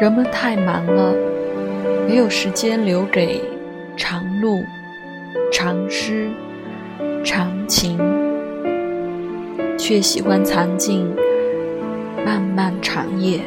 人们太忙了没有时间留给长路长诗长情却喜欢藏进漫漫长夜。